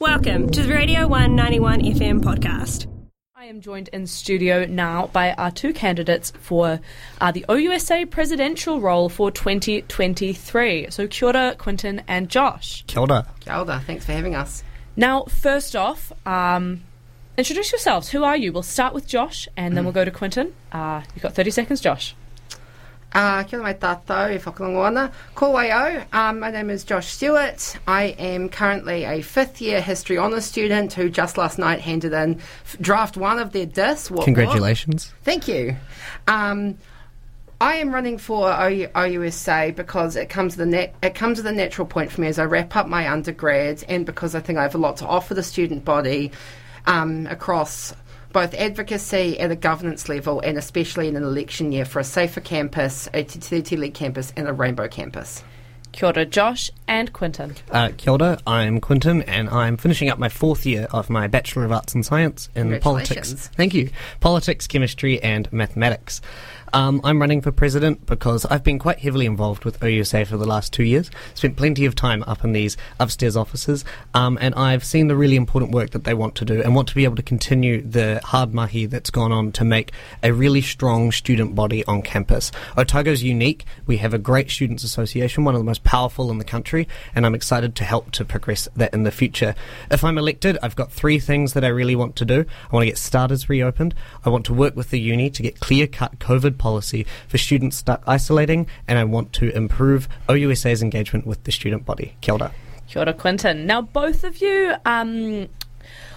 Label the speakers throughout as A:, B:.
A: Welcome to the Radio 191 FM podcast.
B: I am joined in studio now by our two candidates for uh, the OUSA presidential role for 2023. So, kia ora, Quintin and Josh.
C: Kia ora.
D: Kia ora. Thanks for having us.
B: Now, first off, um, introduce yourselves. Who are you? We'll start with Josh and then we'll go to Quintin. Uh, you've got 30 seconds, Josh.
D: Uh, kia mai tātou e whakarongo ana. Ko wai au. Um, my name is Josh Stewart. I am currently a fifth year history honours student who just last night handed in f- draft one of their DIS. What,
C: Congratulations.
D: What? Thank you. Um, I am running for OU, OUSA because it comes to the net, it comes to the natural point for me as I wrap up my undergrad, and because I think I have a lot to offer the student body um, across both advocacy at a governance level and especially in an election year for a safer campus, a Te League campus, and a rainbow campus.
B: Kia ora, Josh and Quintin.
C: Uh, kia ora, I'm Quintin, and I'm finishing up my fourth year of my Bachelor of Arts and Science in politics. Thank you. Politics, chemistry, and mathematics. Um, I'm running for president because I've been quite heavily involved with OUSA for the last two years. Spent plenty of time up in these upstairs offices, um, and I've seen the really important work that they want to do and want to be able to continue the hard mahi that's gone on to make a really strong student body on campus. Otago's unique. We have a great students association, one of the most powerful in the country, and I'm excited to help to progress that in the future. If I'm elected, I've got three things that I really want to do. I want to get starters reopened. I want to work with the uni to get clear cut COVID policy for students stuck isolating, and I want to improve OUSA's engagement with the student body. Kia ora.
B: Kia ora, Quintin. Now, both of you, um,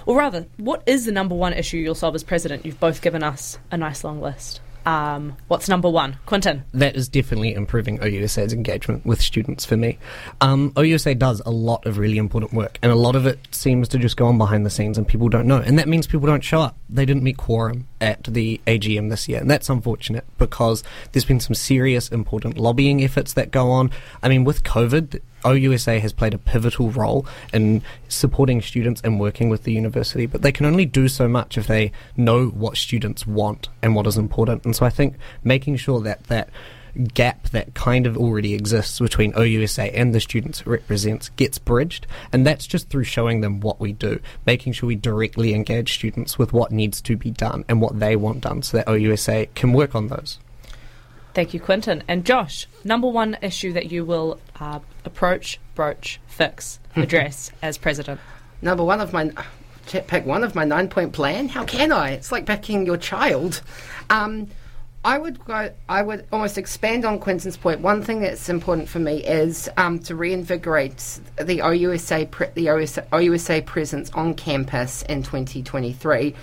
B: or rather, what is the number one issue you'll solve as president? You've both given us a nice long list. Um, what's number one? Quintin.
C: That is definitely improving OUSA's engagement with students for me. Um, OUSA does a lot of really important work, and a lot of it seems to just go on behind the scenes and people don't know. And that means people don't show up. They didn't meet quorum at the AGM this year, and that's unfortunate because there's been some serious, important lobbying efforts that go on. I mean, with COVID, OUSA has played a pivotal role in supporting students and working with the university, but they can only do so much if they know what students want and what is important. And so I think making sure that that gap that kind of already exists between OUSA and the students it represents gets bridged, and that's just through showing them what we do, making sure we directly engage students with what needs to be done and what they want done so that OUSA can work on those.
B: Thank you, Quintin. And Josh, number one issue that you will uh, approach, broach, fix, address as president?
D: Number one of my pick one of my nine point plan. How can I? It's like picking your child. Um, I would go. I would almost expand on Quintin's point. One thing that's important for me is um, to reinvigorate the OUSA pre- the OUSA, OUSA presence on campus in 2023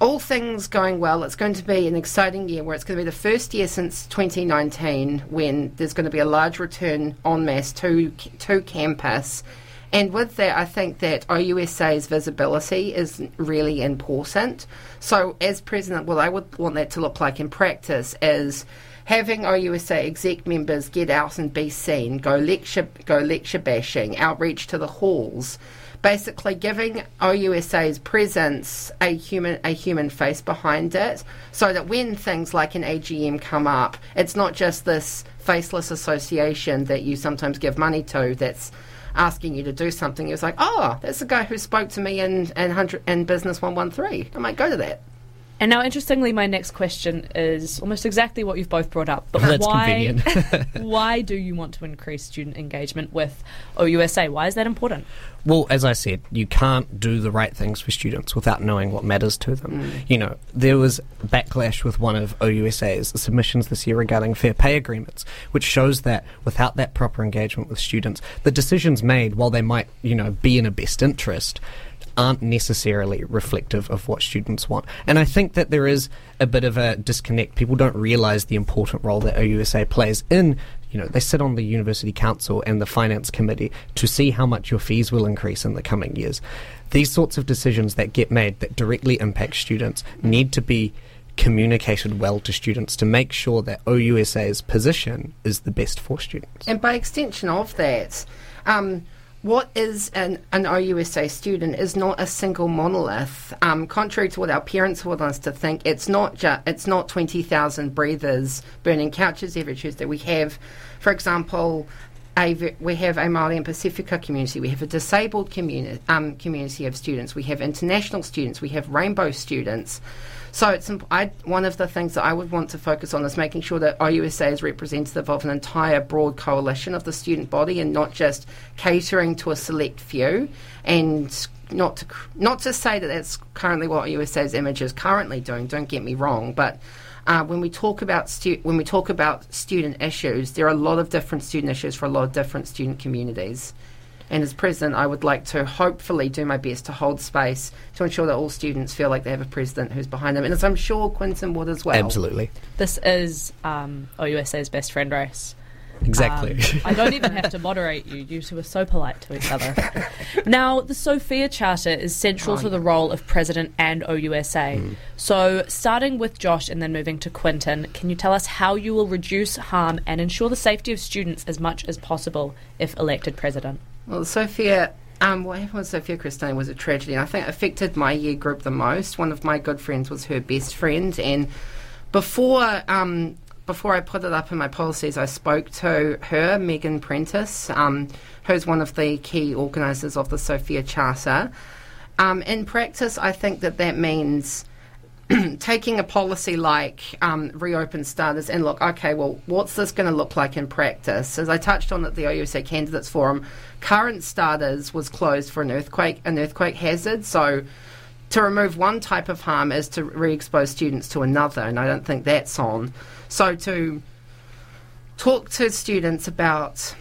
D: all things going well, it's going to be an exciting year where it's going to be the first year since 2019 when there's going to be a large return en masse to, to campus. And with that, I think that OUSA's visibility is really important. So, as president, what I would want that to look like in practice is having OUSA exec members get out and be seen, go lecture, go lecture bashing, outreach to the halls basically giving OUSA's presence a human a human face behind it, so that when things like an AGM come up, it's not just this faceless association that you sometimes give money to that's asking you to do something. It's like, oh, that's the guy who spoke to me in in, hundred, in Business One One Three. I might go to that.
B: And now, interestingly, my next question is almost exactly what you've both brought up. But why, why do you want to increase student engagement with OUSA? Why is that important?
C: Well, as I said, you can't do the right things for students without knowing what matters to them. Mm. You know, there was backlash with one of OUSA's submissions this year regarding fair pay agreements, which shows that without that proper engagement with students, the decisions made, while they might, you know, be in a best interest, aren't necessarily reflective of what students want. And I think that there is a bit of a disconnect. People don't realise the important role that OUSA plays in you know, they sit on the university council and the finance committee to see how much your fees will increase in the coming years. These sorts of decisions that get made that directly impact students need to be communicated well to students to make sure that OUSA's position is the best for students.
D: And by extension of that, um, what is an, an OUSA student is not a single monolith. Um, contrary to what our parents want us to think, it's not ju- it's not twenty thousand breathers burning couches every Tuesday. We have, for example, a we have a Māori and Pacifica community, we have a disabled community um, community of students, we have international students, we have rainbow students. So it's I, one of the things that I would want to focus on is making sure that OUSA is representative of an entire broad coalition of the student body and not just catering to a select few. And not to not to say that that's currently what OUSA's image is currently doing. Don't get me wrong, but. Uh, when we talk about stu- when we talk about student issues, there are a lot of different student issues for a lot of different student communities. And as president, I would like to hopefully do my best to hold space to ensure that all students feel like they have a president who's behind them. And as I'm sure Quintin would as well.
C: Absolutely.
B: This is um, OUSA's best friend race.
C: Exactly.
B: Um, I don't even have to moderate you. You two are so polite to each other. now, the Sophia Charter is central oh, to the role of President and OUSA. Mm. So, starting with Josh and then moving to Quintin, can you tell us how you will reduce harm and ensure the safety of students as much as possible if elected President?
D: Well, Sophia um, what happened with Sophia Crestani was a tragedy. And I think affected my year group the most. One of my good friends was her best friend, and before um, before I put it up in my policies, I spoke to her, Megan Prentice, um, who's one of the key organisers of the Sophia Charter. Um, in practice, I think that that means taking a policy like um, reopen starters and look, okay, well, what's this going to look like in practice? As I touched on at the OUSA Candidates Forum, current starters was closed for an earthquake, an earthquake hazard. So to remove one type of harm is to re-expose students to another, and I don't think that's on. So to talk to students about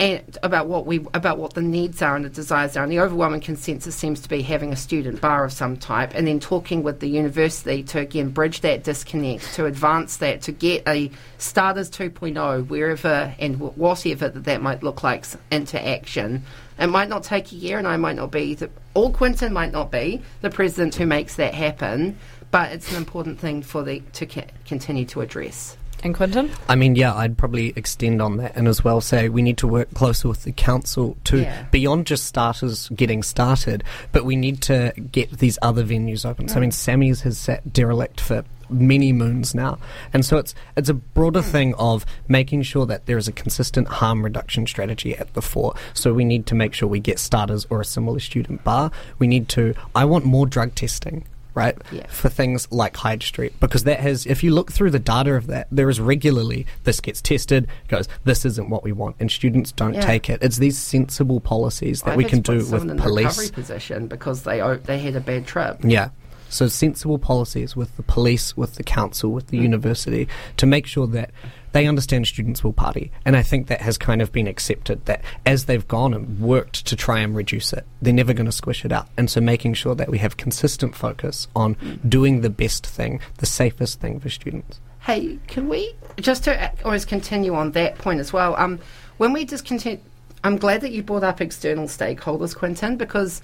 D: and about what we about what the needs are and the desires are. And the overwhelming consensus seems to be having a student bar of some type, and then talking with the university to again bridge that disconnect, to advance that, to get a starters 2.0 wherever and whatever that that might look like into action. It might not take a year, and I might not be the, all Quintin might not be the president who makes that happen, but it's an important thing for the to ca- continue to address.
B: And Quintin?
C: I mean, yeah, I'd probably extend on that and as well say we need to work closer with the council to yeah. beyond just starters getting started, but we need to get these other venues open. Mm. So I mean, Sammy's has sat derelict for many moons now. And so it's it's a broader mm. thing of making sure that there is a consistent harm reduction strategy at the fore. So we need to make sure we get starters or a similar student bar. We need to I want more drug testing right?
D: Yeah.
C: For things like Hyde Street, because that has, if you look through the data of that, there is regularly this gets tested, goes, this isn't what we want, and students don't yeah. take it. It's these sensible policies that
D: I've
C: we can do with police.
D: recovery position because they they had a bad trip.
C: Yeah. So sensible policies with the police, with the council, with the mm. university to make sure that they understand students will party. And I think that has kind of been accepted that as they've gone and worked to try and reduce it, they're never going to squish it out. And so making sure that we have consistent focus on mm. doing the best thing, the safest thing for students.
D: Hey, can we just to always continue on that point as well? Um, when we just continue, I'm glad that you brought up external stakeholders, Quintin, because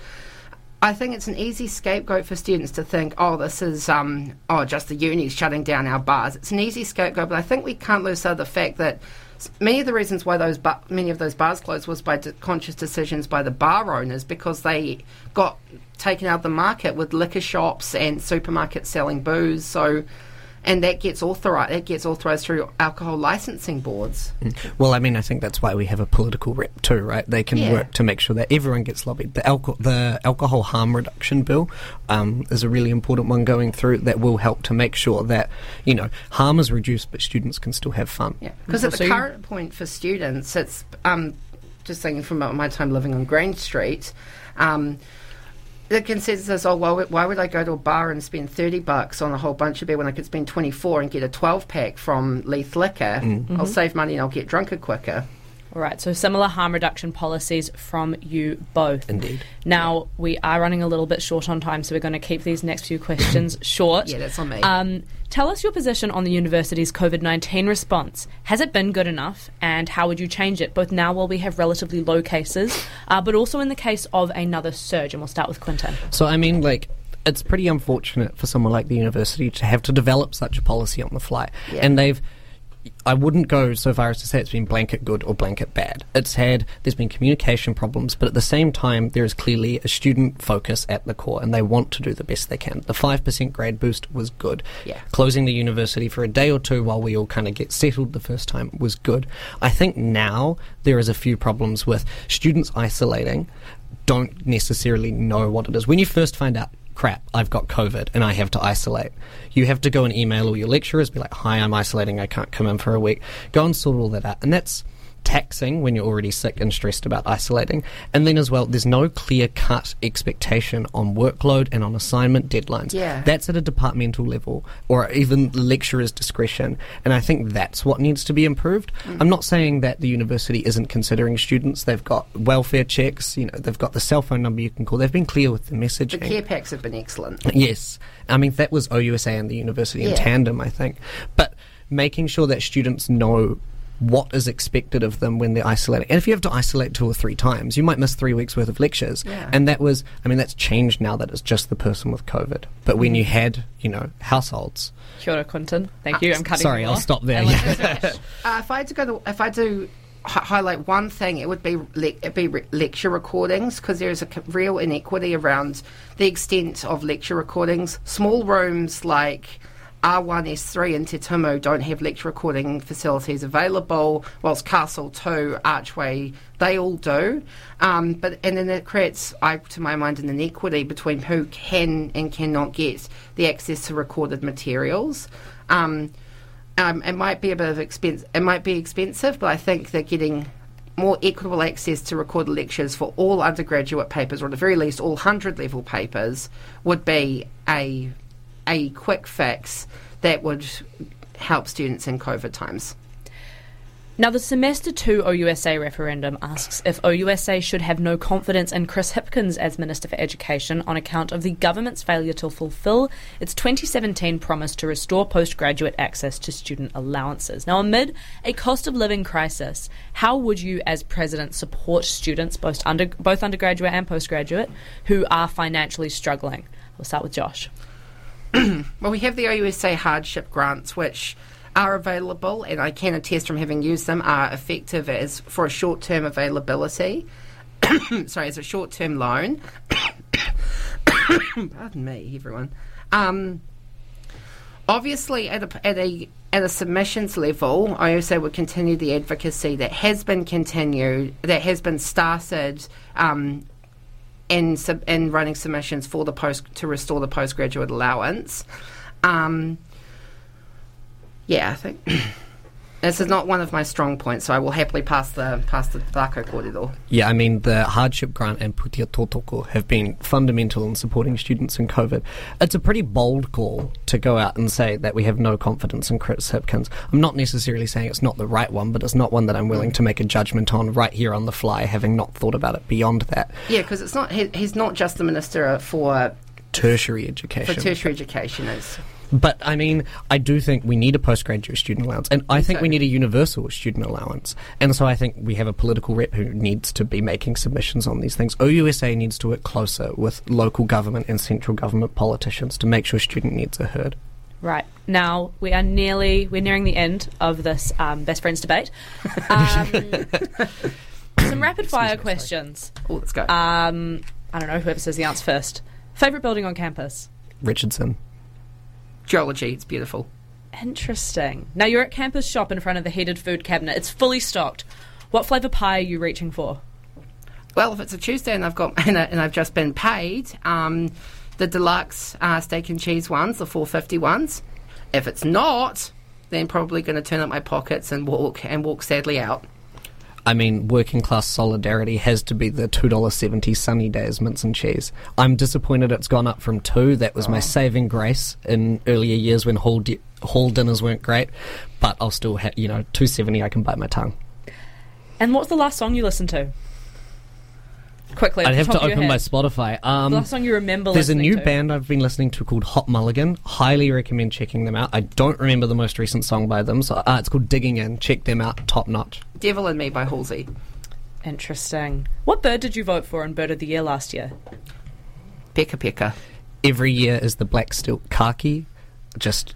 D: I think it's an easy scapegoat for students to think, oh, this is, um, oh, just the uni's shutting down our bars. It's an easy scapegoat, but I think we can't lose sight of the fact that many of the reasons why those ba- many of those bars closed was by de- conscious decisions by the bar owners because they got taken out of the market with liquor shops and supermarkets selling booze. So and that gets authorized. It gets authorized through alcohol licensing boards.
C: Mm. Well, I mean, I think that's why we have a political rep too, right? They can yeah. work to make sure that everyone gets lobbied. The alcohol, the alcohol harm reduction bill, um, is a really important one going through that will help to make sure that you know harm is reduced, but students can still have fun.
D: Yeah, because at the current point for students, it's um, just thinking from my time living on Green Street. Um, the consensus, is, oh, well, why would I go to a bar and spend 30 bucks on a whole bunch of beer when I could spend 24 and get a 12 pack from Leith Liquor? Mm. I'll mm-hmm. save money and I'll get drunker quicker.
B: All right, so similar harm reduction policies from you both.
C: Indeed.
B: Now, we are running a little bit short on time, so we're going to keep these next few questions short.
D: Yeah, that's on me.
B: Um, tell us your position on the university's COVID 19 response. Has it been good enough, and how would you change it, both now while we have relatively low cases, uh, but also in the case of another surge? And we'll start with Quintin.
C: So, I mean, like, it's pretty unfortunate for someone like the university to have to develop such a policy on the fly. Yeah. And they've I wouldn't go so far as to say it's been blanket good or blanket bad. It's had, there's been communication problems, but at the same time, there is clearly a student focus at the core and they want to do the best they can. The 5% grade boost was good.
D: Yeah.
C: Closing the university for a day or two while we all kind of get settled the first time was good. I think now there is a few problems with students isolating, don't necessarily know what it is. When you first find out, crap, I've got COVID and I have to isolate. You have to go and email all your lecturers, be like, hi, I'm isolating, I can't come in for a week. Go and sort all that out. And that's taxing when you're already sick and stressed about isolating. And then as well, there's no clear cut expectation on workload and on assignment deadlines.
D: Yeah.
C: That's at a departmental level or even lecturer's discretion. And I think that's what needs to be improved.
D: Mm.
C: I'm not saying that the university isn't considering students. They've got welfare checks, you know, they've got the cell phone number you can call. They've been clear with the messaging.
D: The care packs have been excellent.
C: Yes. I mean, that was OUSA and the university in tandem, I think. But making sure that students know what is expected of them when they're isolating. And if you have to isolate two or three times, you might miss three weeks worth of lectures.
D: Yeah.
C: And that was, I mean, that's changed now that it's just the person with COVID. But when you had, you know, households.
B: Kia ora, Quintin. Thank you. I'm cutting
C: Sorry, I'll
B: off.
C: stop there. Yeah.
D: Uh, if I had to go to, if I do hi- highlight one thing, it would be le- it'd be re- lecture recordings because there is a c- real inequity around the extent of lecture recordings. Small rooms like. R1S3 and Te don't have lecture recording facilities available, whilst Castle 2, Archway, they all do. Um, but and then it creates, I, to my mind, an inequity between who can and cannot get the access to recorded materials. Um, um, it might be a bit of expense. It might be expensive, but I think that getting more equitable access to recorded lectures for all undergraduate papers, or at the very least all hundred level papers, would be a a quick fix that would help students in COVID times.
B: Now, the Semester 2 OUSA referendum asks if OUSA should have no confidence in Chris Hipkins as Minister for Education on account of the government's failure to fulfil its 2017 promise to restore postgraduate access to student allowances. Now, amid a cost of living crisis, how would you, as President, support students, both, under, both undergraduate and postgraduate, who are financially struggling? We'll start with Josh.
D: Well, we have the OUSA hardship grants, which are available, and I can attest from having used them, are effective as for a short term availability. Sorry, as a short term loan. Pardon me, everyone. Um, obviously, at a, at a at a submissions level, OUSA would continue the advocacy that has been continued, that has been started um, in sub, in running submissions for the post to restore the postgraduate allowance. Um, yeah, I think this is not one of my strong points, so I will happily pass the pass the Blacko Kōrero.
C: Yeah, I mean, the hardship grant and Pūtea Tautoko have been fundamental in supporting students in COVID. It's a pretty bold call to go out and say that we have no confidence in Chris Hipkins. I'm not necessarily saying it's not the right one, but it's not one that I'm willing to make a judgment on right here on the fly, having not thought about it beyond that.
D: Yeah, because it's not he, he's not just the minister for
C: Tertiary education.
D: for tertiary education. Is
C: But I mean, I do think we need a postgraduate student allowance, and I think we need a universal student allowance. And so I think we have a political rep who needs to be making submissions on these things. OUSA needs to work closer with local government and central government politicians to make sure student needs are heard.
B: Right now, we are nearly we're nearing the end of this um, best friends debate. Um, some rapid fire questions.
D: oh, let's go.
B: Um, I don't know whoever says the answer first. Favorite building on campus.
C: Richardson.
D: Geology, it's beautiful.
B: Interesting. Now you're at campus shop in front of the heated food cabinet. It's fully stocked. What flavour pie are you reaching for?
D: Well, if it's a Tuesday and I've got and, I, and I've just been paid, um, the deluxe uh, steak and cheese ones, the four fifty ones. If it's not, then probably going to turn up my pockets and walk and walk sadly out.
C: I mean, working class solidarity has to be the two dollar seventy sunny days mince and cheese. I'm disappointed it's gone up from two. That was my oh. saving grace in earlier years when hall di- hall dinners weren't great. But I'll still have you know two seventy. I can bite my tongue.
B: And what's the last song you listened to? Quickly.
C: I'd have to
B: top of your
C: open my. Spotify. Um,
B: The last song you remember
C: There's a new
B: to.
C: band I've been listening to called Hot Mulligan. Highly recommend checking them out. I don't remember the most recent song by them, so uh, it's called Digging In. Check them out, top notch.
D: Devil in Me by Halsey.
B: Interesting. What bird did you vote for in Bird of the Year last year?
D: Pekapeka.
C: Every year is the black stilt kakī. Just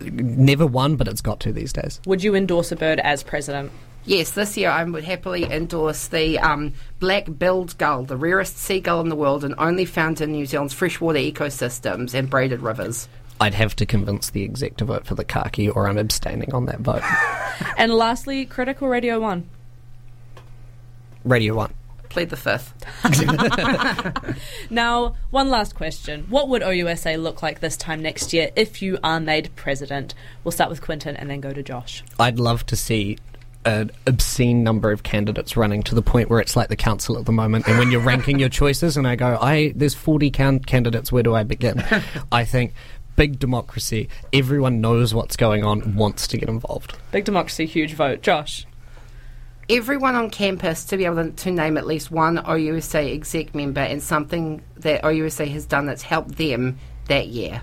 C: never won, but it's got to these days.
B: Would you endorse a bird as president?
D: Yes, this year I would happily endorse the um, black-billed gull, the rarest seagull in the world and only found in New Zealand's freshwater ecosystems and braided rivers.
C: I'd have to convince the exec to vote for the kakī, or I'm abstaining on that vote.
B: and lastly, Critical Radio 1.
C: Radio 1.
D: Plead the fifth.
B: now, one last question. What would OUSA look like this time next year if you are made president? We'll start with Quintin and then go to Josh.
C: I'd love to see an obscene number of candidates running to the point where it's like the council at the moment. And when you're ranking your choices, and I go, I there's 40 can- candidates. Where do I begin? I think big democracy. Everyone knows what's going on, wants to get involved.
B: Big democracy, huge vote. Josh.
D: Everyone on campus to be able to name at least one OUSA exec member and something that OUSA has done that's helped them that year.